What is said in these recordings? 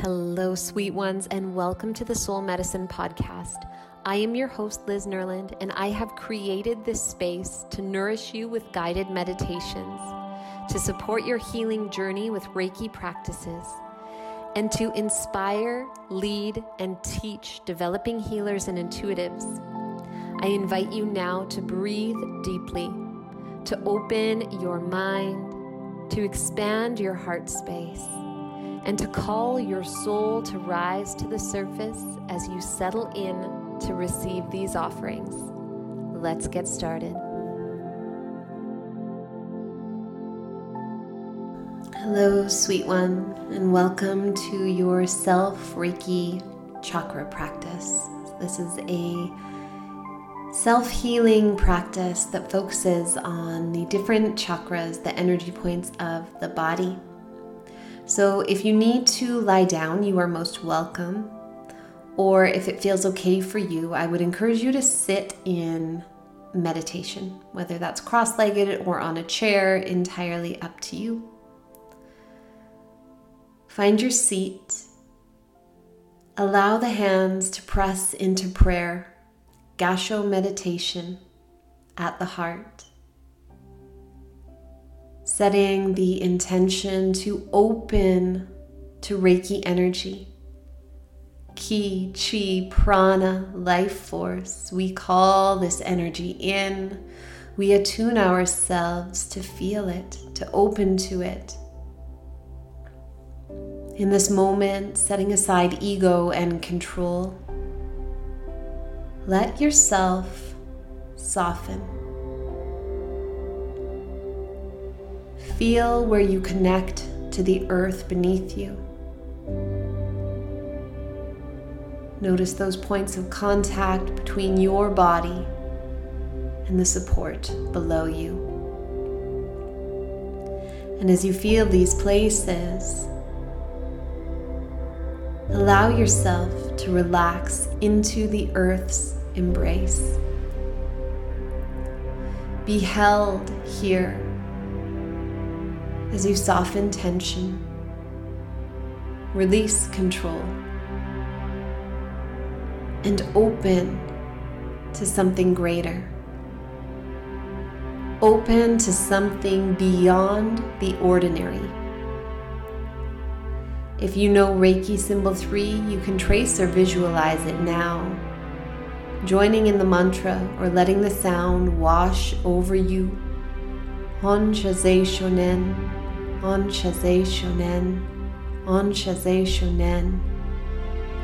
Hello, sweet ones, and welcome to the Soul Medicine Podcast. I am your host, Liz Nerland, and I have created this space to nourish you with guided meditations, to support your healing journey with Reiki practices, and to inspire, lead, and teach developing healers and intuitives. I invite you now to breathe deeply, to open your mind, to expand your heart space and to call your soul to rise to the surface as you settle in to receive these offerings. Let's get started. Hello, sweet one, and welcome to your self Reiki chakra practice. This is a self healing practice that focuses on the different chakras, the energy points of the body so if you need to lie down, you are most welcome. Or if it feels okay for you, I would encourage you to sit in meditation, whether that's cross legged or on a chair, entirely up to you. Find your seat. Allow the hands to press into prayer, gassho meditation at the heart setting the intention to open to Reiki energy. Ki, chi, prana, life force. We call this energy in. We attune ourselves to feel it, to open to it. In this moment, setting aside ego and control, let yourself soften. Feel where you connect to the earth beneath you. Notice those points of contact between your body and the support below you. And as you feel these places, allow yourself to relax into the earth's embrace. Be held here as you soften tension, release control, and open to something greater. Open to something beyond the ordinary. If you know Reiki symbol 3, you can trace or visualize it now. Joining in the mantra or letting the sound wash over you. Hon Shonen. On Shaze Shonen, On Shaze Shonen.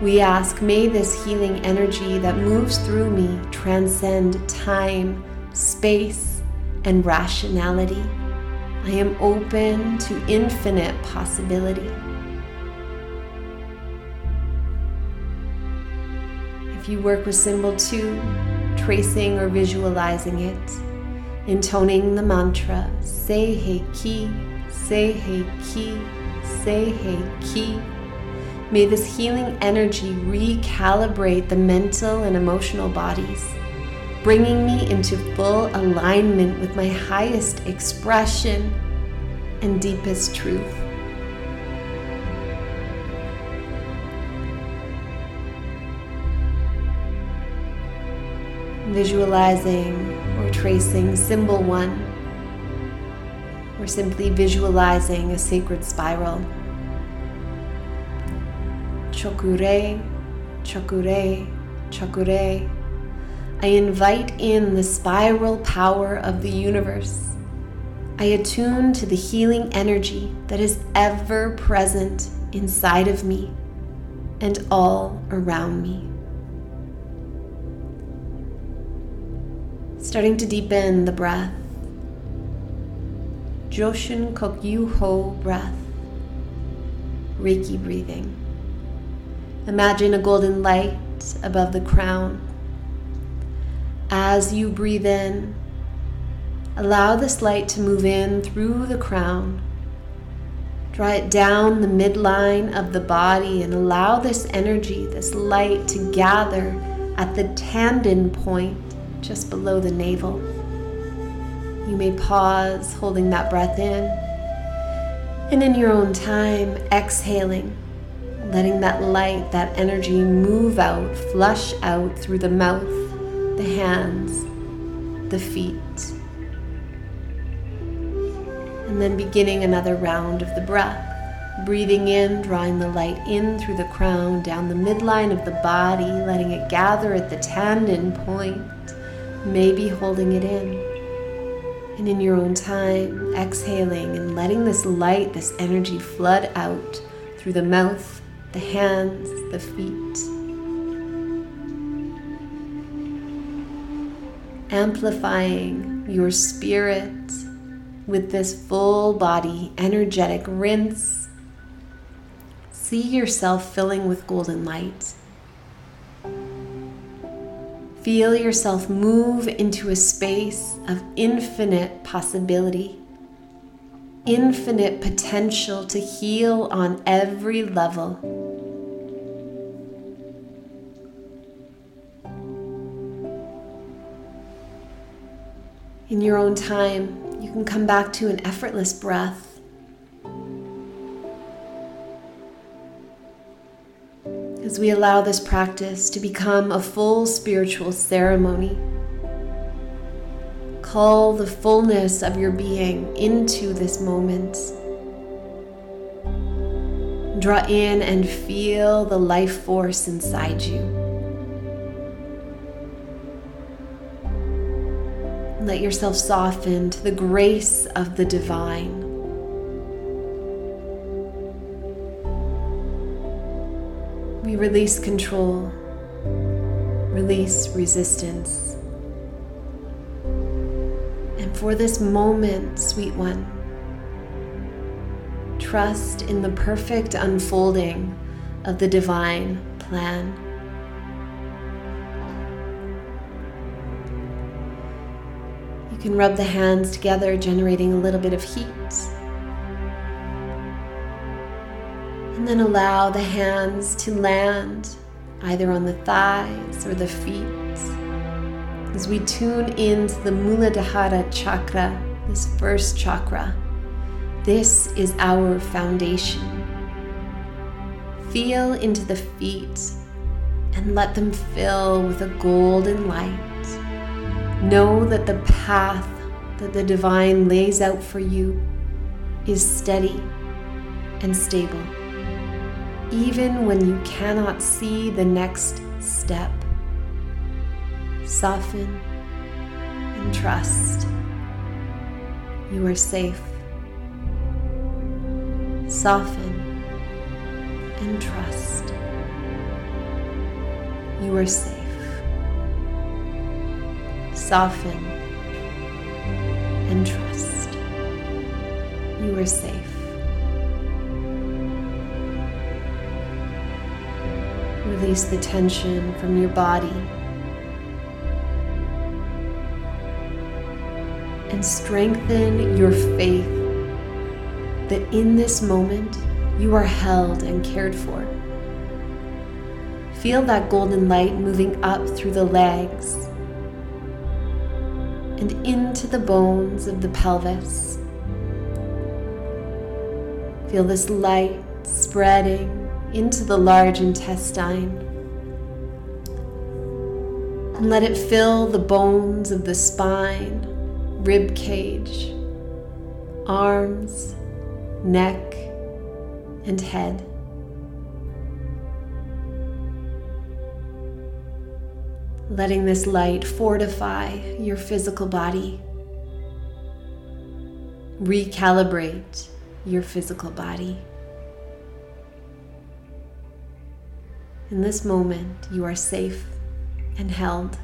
We ask, may this healing energy that moves through me transcend time, space, and rationality. I am open to infinite possibility. If you work with symbol two, tracing or visualizing it, intoning the mantra, Sei He Ki Sei He Ki, Sei He Ki. May this healing energy recalibrate the mental and emotional bodies, bringing me into full alignment with my highest expression and deepest truth. Visualizing or tracing symbol one or simply visualizing a sacred spiral. Cho Ku Rei, chokure, cho ku rei. I invite in the spiral power of the universe. I attune to the healing energy that is ever present inside of me and all around me. Starting to deepen the breath. Joshin Kokyu Ho breath, Reiki breathing. Imagine a golden light above the crown. As you breathe in, allow this light to move in through the crown. Draw it down the midline of the body and allow this energy, this light, to gather at the tanden point just below the navel. You may pause, holding that breath in, and in your own time, exhaling, letting that light, that energy move out, flush out through the mouth, the hands, the feet. And then beginning another round of the breath. Breathing in, drawing the light in through the crown, down the midline of the body, letting it gather at the tanden point, maybe holding it in. And in your own time, exhaling and letting this light, this energy flood out through the mouth, the hands, the feet. Amplifying your spirit with this full body energetic rinse. See yourself filling with golden light. Feel yourself move into a space of infinite possibility infinite potential to heal on every level. In your own time, you can come back to an effortless breath. As we allow this practice to become a full spiritual ceremony. Call the fullness of your being into this moment. Draw in and feel the life force inside you. Let yourself soften to the grace of the divine. We release control, release resistance And for this moment, sweet one. Trust in the perfect unfolding of the divine plan. You can rub the hands together, generating a little bit of heat. Then allow the hands to land either on the thighs or the feet as we tune into the Muladhara chakra, this first chakra. This is our foundation. Feel into the feet and let them fill with a golden light. Know that the path that the divine lays out for you is steady and stable, even when you cannot see the next step soften and trust. You are safe. Soften and trust. You are safe. Soften and trust. You are safe. Release the tension from your body and strengthen your faith that in this moment you are held and cared for. Feel that golden light moving up through the legs and into the bones of the pelvis. Feel this light spreading into the large intestine. And let it fill the bones of the spine rib cage, arms, neck, and head. Letting this light fortify your physical body, recalibrate your physical body. In this moment, you are safe and held.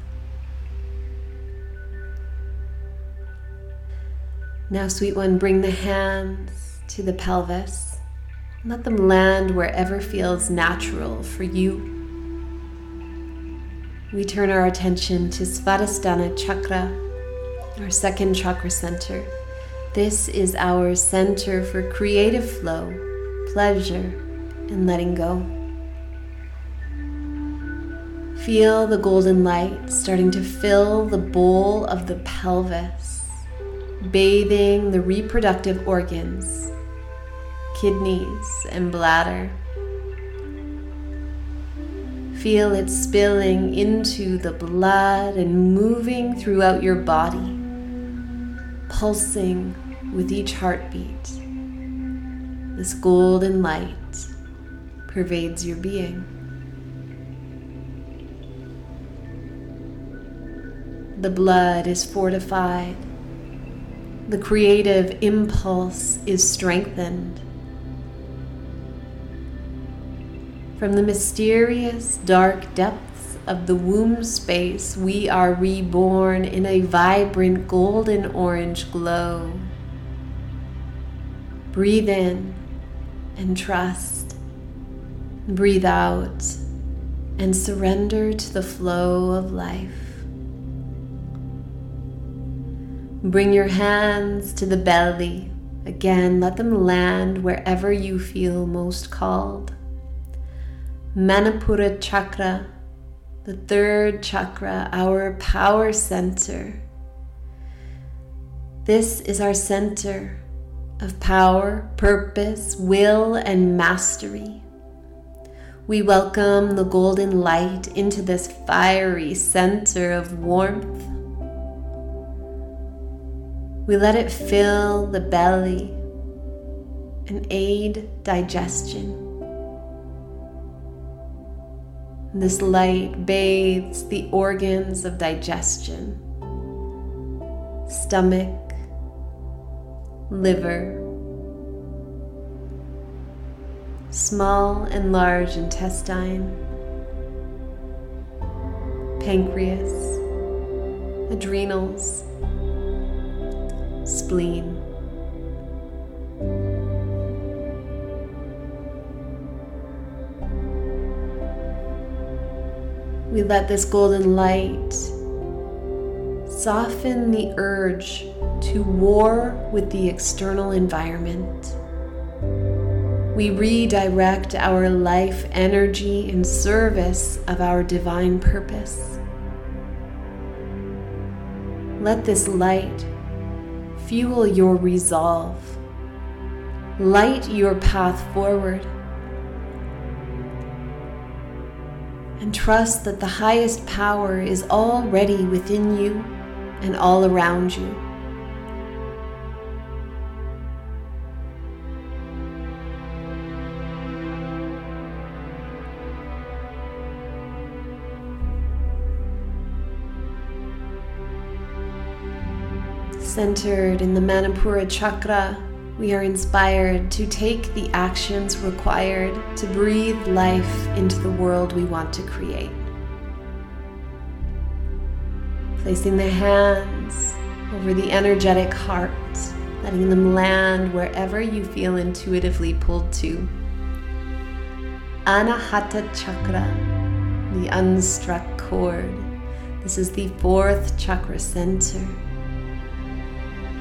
Now, sweet one, bring the hands to the pelvis. Let them land wherever feels natural for you. We turn our attention to Svadhisthana Chakra, our second chakra center. This is our center for creative flow, pleasure, and letting go. Feel the golden light starting to fill the bowl of the pelvis bathing the reproductive organs, kidneys, and bladder, Feel it spilling into the blood and moving throughout your body, pulsing with each heartbeat. This golden light pervades your being. The blood is fortified. The creative impulse is strengthened. From the mysterious dark depths of the womb space, we are reborn in a vibrant golden orange glow. Breathe in and trust. Breathe out and surrender to the flow of life. Bring your hands to the belly. Again, let them land wherever you feel most called. Manipura chakra, the third chakra, our power center. This is our center of power, purpose, will, and mastery. We welcome the golden light into this fiery center of warmth. We let it fill the belly and aid digestion. This light bathes the organs of digestion, stomach, liver, small and large intestine, pancreas, adrenals, spleen. We let this golden light soften the urge to war with the external environment. We redirect our life energy in service of our divine purpose. Let this light fuel your resolve, light your path forward and trust that the highest power is already within you and all around you. Centered in the Manipura chakra, we are inspired to take the actions required to breathe life into the world we want to create. Placing the hands over the energetic heart, letting them land wherever you feel intuitively pulled to. Anahata Chakra, the unstruck chord. This is the fourth chakra center.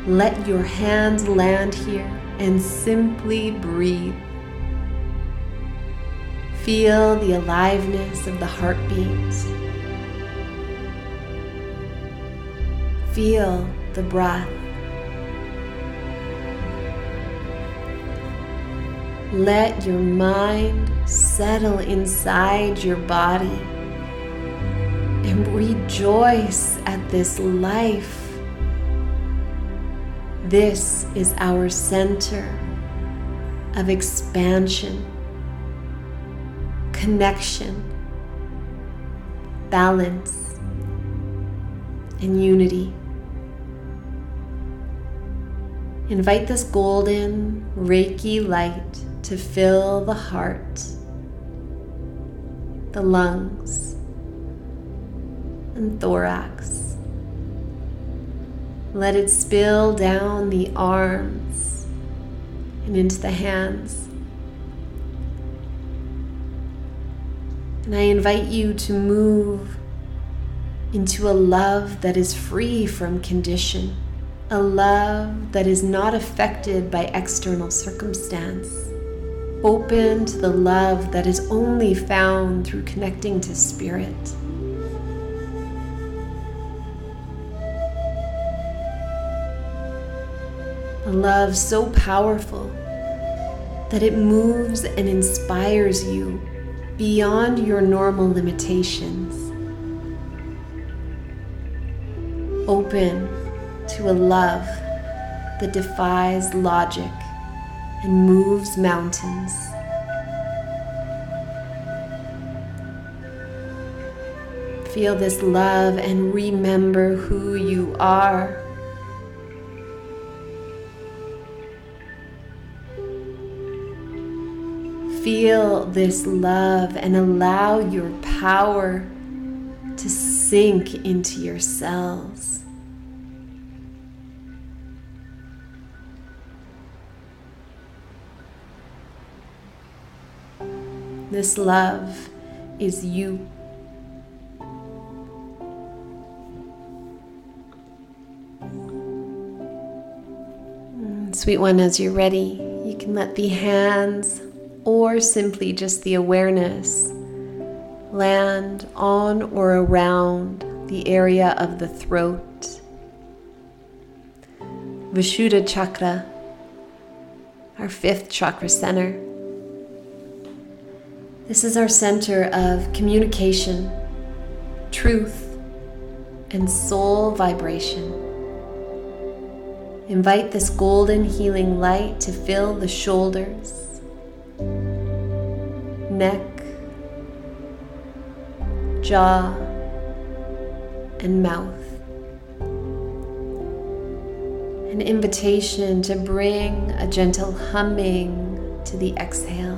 Let your hands land here and simply breathe. Feel the aliveness of the heartbeat. Feel the breath. Let your mind settle inside your body and rejoice at this life this is our center of expansion, connection, balance, and unity. Invite this golden Reiki light to fill the heart, the lungs, and thorax. Let it spill down the arms and into the hands. And I invite you to move into a love that is free from condition, a love that is not affected by external circumstance. Open to the love that is only found through connecting to spirit. A love so powerful that it moves and inspires you beyond your normal limitations. Open to a love that defies logic and moves mountains. Feel this love and remember who you are. Feel this love and allow your power to sink into your cells. This love is you. Mm, sweet one, as you're ready, you can let the hands or simply just the awareness land on or around the area of the throat. Vishuddha chakra, our fifth chakra center. This is our center of communication, truth, and soul vibration. Invite this golden healing light to fill the shoulders neck, jaw, and mouth. An invitation to bring a gentle humming to the exhales.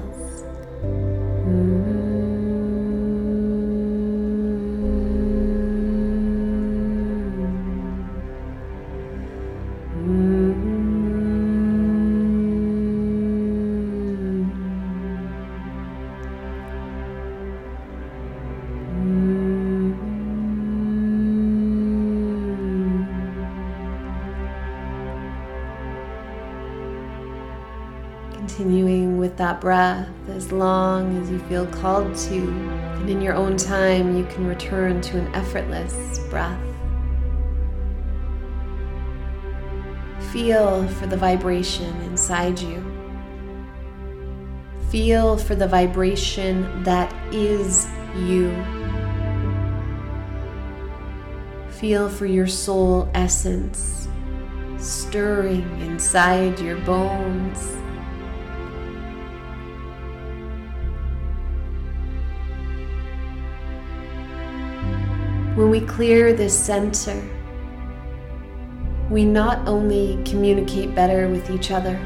That breath as long as you feel called to, and in your own time, you can return to an effortless breath. Feel for the vibration inside you. Feel for the vibration that is you. Feel for your soul essence stirring inside your bones. When we clear this center, we not only communicate better with each other,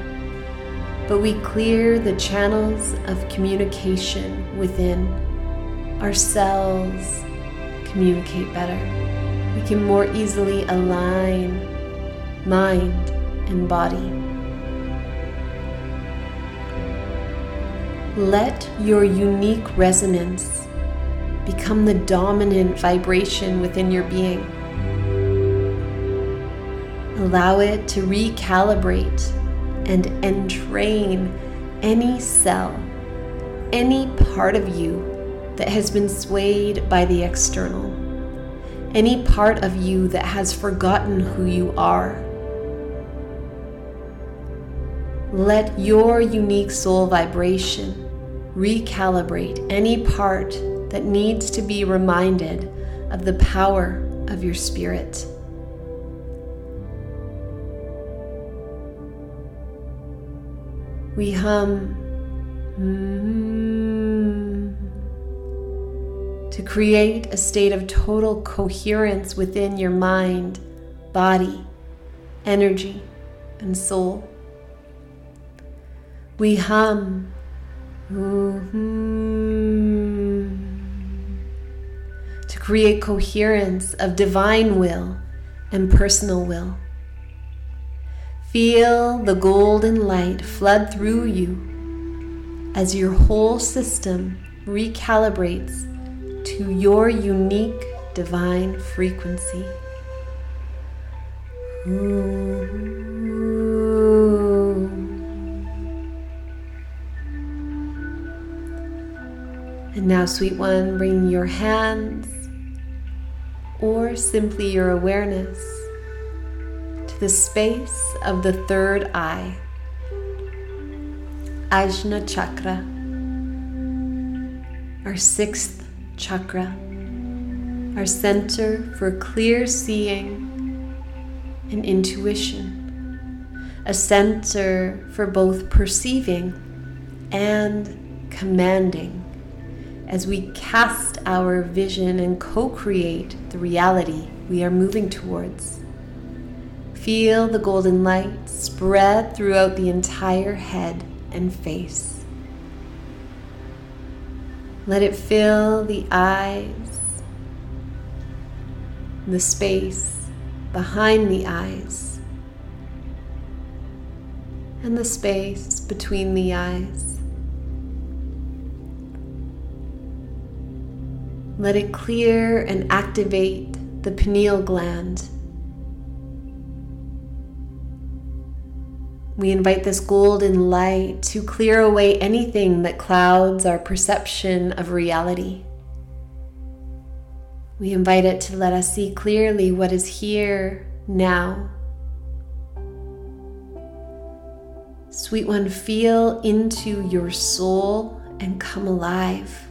but we clear the channels of communication within. Our cells communicate better. We can more easily align mind and body. Let your unique resonance become the dominant vibration within your being. Allow it to recalibrate and entrain any cell, any part of you that has been swayed by the external, any part of you that has forgotten who you are. Let your unique soul vibration recalibrate any part that needs to be reminded of the power of your spirit. We hum mm, to create a state of total coherence within your mind, body, energy, and soul. We hum. Mm-hmm create coherence of divine will and personal will. Feel the golden light flood through you as your whole system recalibrates to your unique divine frequency. And now, sweet one, bring your hands or simply your awareness to the space of the third eye, Ajna Chakra. our sixth chakra, our center for clear seeing and intuition, a center for both perceiving and commanding as we cast our vision and co create the reality we are moving towards. Feel the golden light spread throughout the entire head and face. Let it fill the eyes, the space behind the eyes, and the space between the eyes. Let it clear and activate the pineal gland. We invite this golden light to clear away anything that clouds our perception of reality. We invite it to let us see clearly what is here now. Sweet one, feel into your soul and come alive.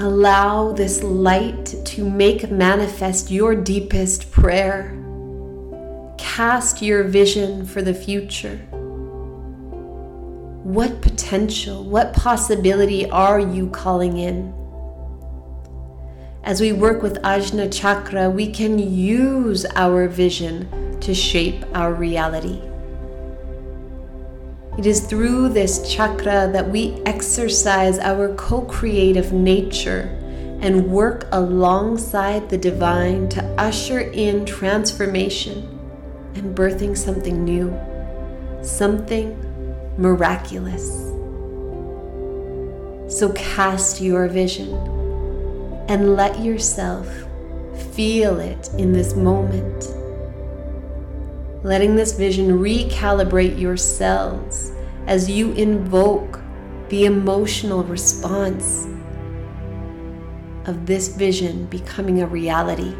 Allow this light to make manifest your deepest prayer. Cast your vision for the future. What potential, what possibility are you calling in? As we work with Ajna Chakra, we can use our vision to shape our reality. It is through this chakra that we exercise our co creative nature and work alongside the divine to usher in transformation and birthing something new, something miraculous. So cast your vision and let yourself feel it in this moment letting this vision recalibrate your cells as you invoke the emotional response of this vision becoming a reality.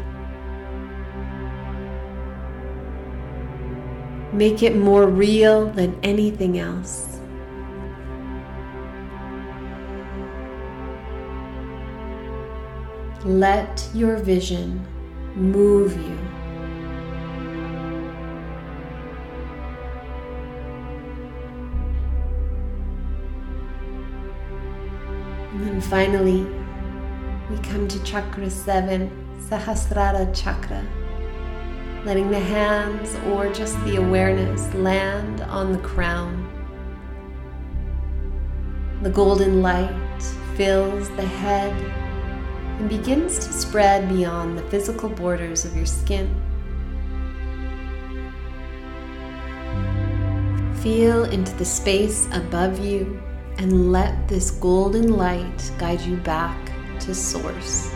Make it more real than anything else. Let your vision move you. Finally, we come to chakra 7, Sahasrara chakra, letting the hands or just the awareness land on the crown. The golden light fills the head and begins to spread beyond the physical borders of your skin. Feel into the space above you and let this golden light guide you back to Source.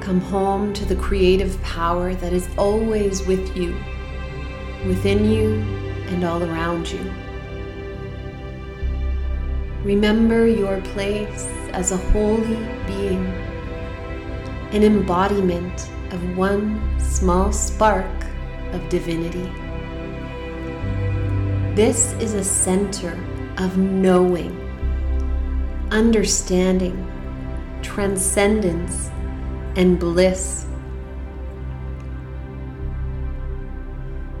Come home to the creative power that is always with you, within you, and all around you. Remember your place as a holy being, an embodiment of one small spark of divinity. This is a center of knowing, understanding, transcendence, and bliss.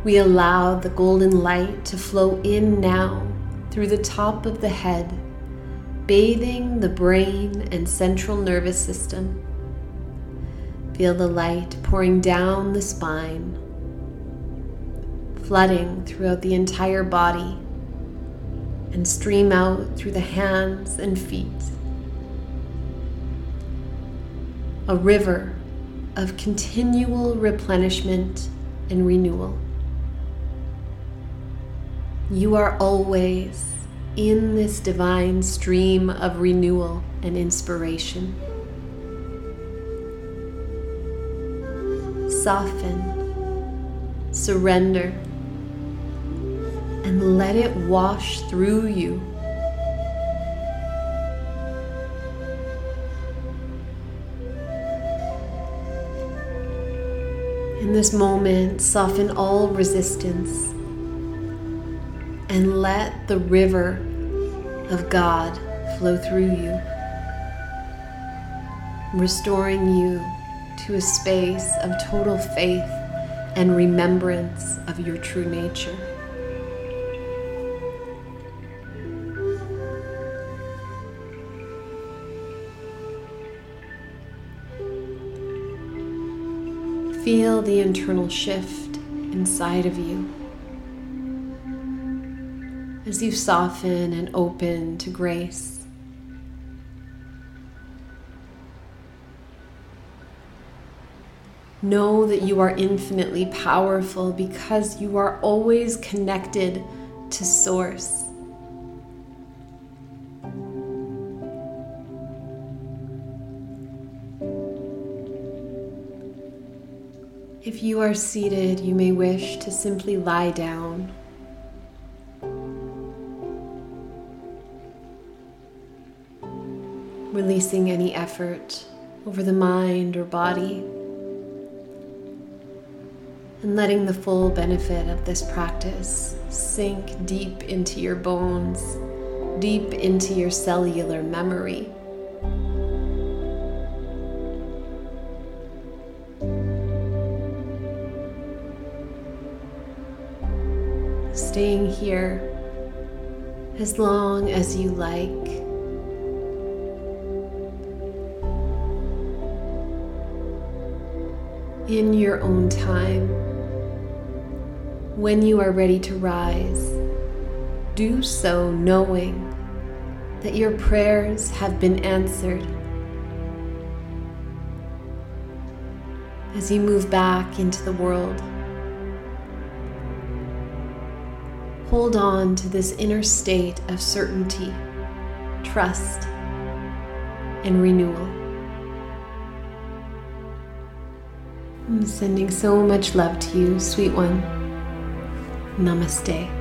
We allow the golden light to flow in now through the top of the head, bathing the brain and central nervous system. Feel the light pouring down the spine flooding throughout the entire body and stream out through the hands and feet. A river of continual replenishment and renewal. You are always in this divine stream of renewal and inspiration. Soften, surrender and let it wash through you. In this moment, soften all resistance and let the river of God flow through you, restoring you to a space of total faith and remembrance of your true nature. Feel the internal shift inside of you as you soften and open to grace. Know that you are infinitely powerful because you are always connected to Source. If you are seated, you may wish to simply lie down. Releasing any effort over the mind or body. And letting the full benefit of this practice sink deep into your bones, deep into your cellular memory. Staying here as long as you like. In your own time, when you are ready to rise, do so knowing that your prayers have been answered. As you move back into the world, hold on to this inner state of certainty, trust, and renewal. I'm sending so much love to you, sweet one. Namaste.